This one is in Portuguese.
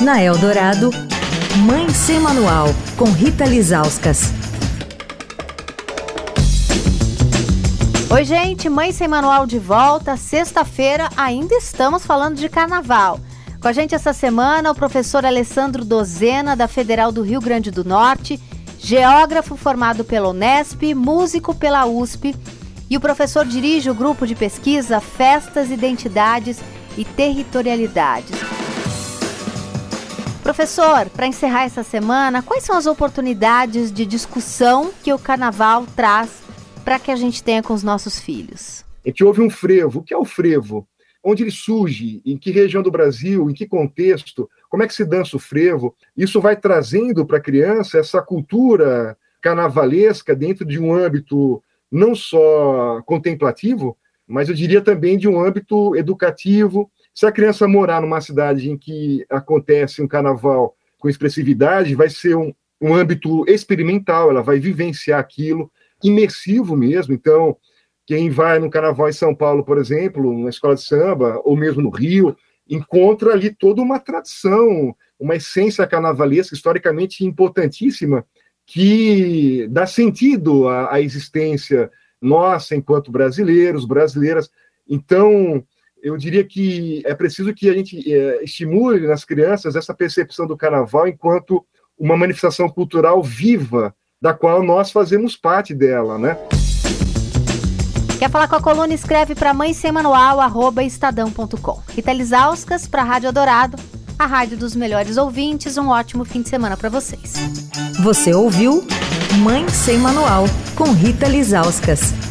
Na Eldorado, Mãe Sem Manual, com Rita Lizauskas. Oi, gente, Mãe Sem Manual de volta. Sexta-feira ainda estamos falando de carnaval. Com a gente essa semana o professor Alessandro Dozena, da Federal do Rio Grande do Norte, geógrafo formado pela Unesp, músico pela USP, e o professor dirige o grupo de pesquisa Festas, Identidades e Territorialidades. Professor, para encerrar essa semana, quais são as oportunidades de discussão que o carnaval traz para que a gente tenha com os nossos filhos? A gente ouve um frevo. O que é o frevo? Onde ele surge? Em que região do Brasil? Em que contexto? Como é que se dança o frevo? Isso vai trazendo para a criança essa cultura carnavalesca dentro de um âmbito não só contemplativo, mas eu diria também de um âmbito educativo. Se a criança morar numa cidade em que acontece um carnaval com expressividade, vai ser um, um âmbito experimental, ela vai vivenciar aquilo, imersivo mesmo. Então, quem vai no carnaval em São Paulo, por exemplo, na escola de samba, ou mesmo no Rio, encontra ali toda uma tradição, uma essência carnavalesca historicamente importantíssima, que dá sentido à, à existência nossa enquanto brasileiros, brasileiras. Então, eu diria que é preciso que a gente é, estimule nas crianças essa percepção do carnaval enquanto uma manifestação cultural viva, da qual nós fazemos parte dela, né? Quer falar com a coluna? Escreve para mãe sem manual, arroba estadão.com. Rita Lisauskas para a Rádio Adorado, a rádio dos melhores ouvintes. Um ótimo fim de semana para vocês. Você ouviu Mãe Sem Manual, com Rita Lisauskas.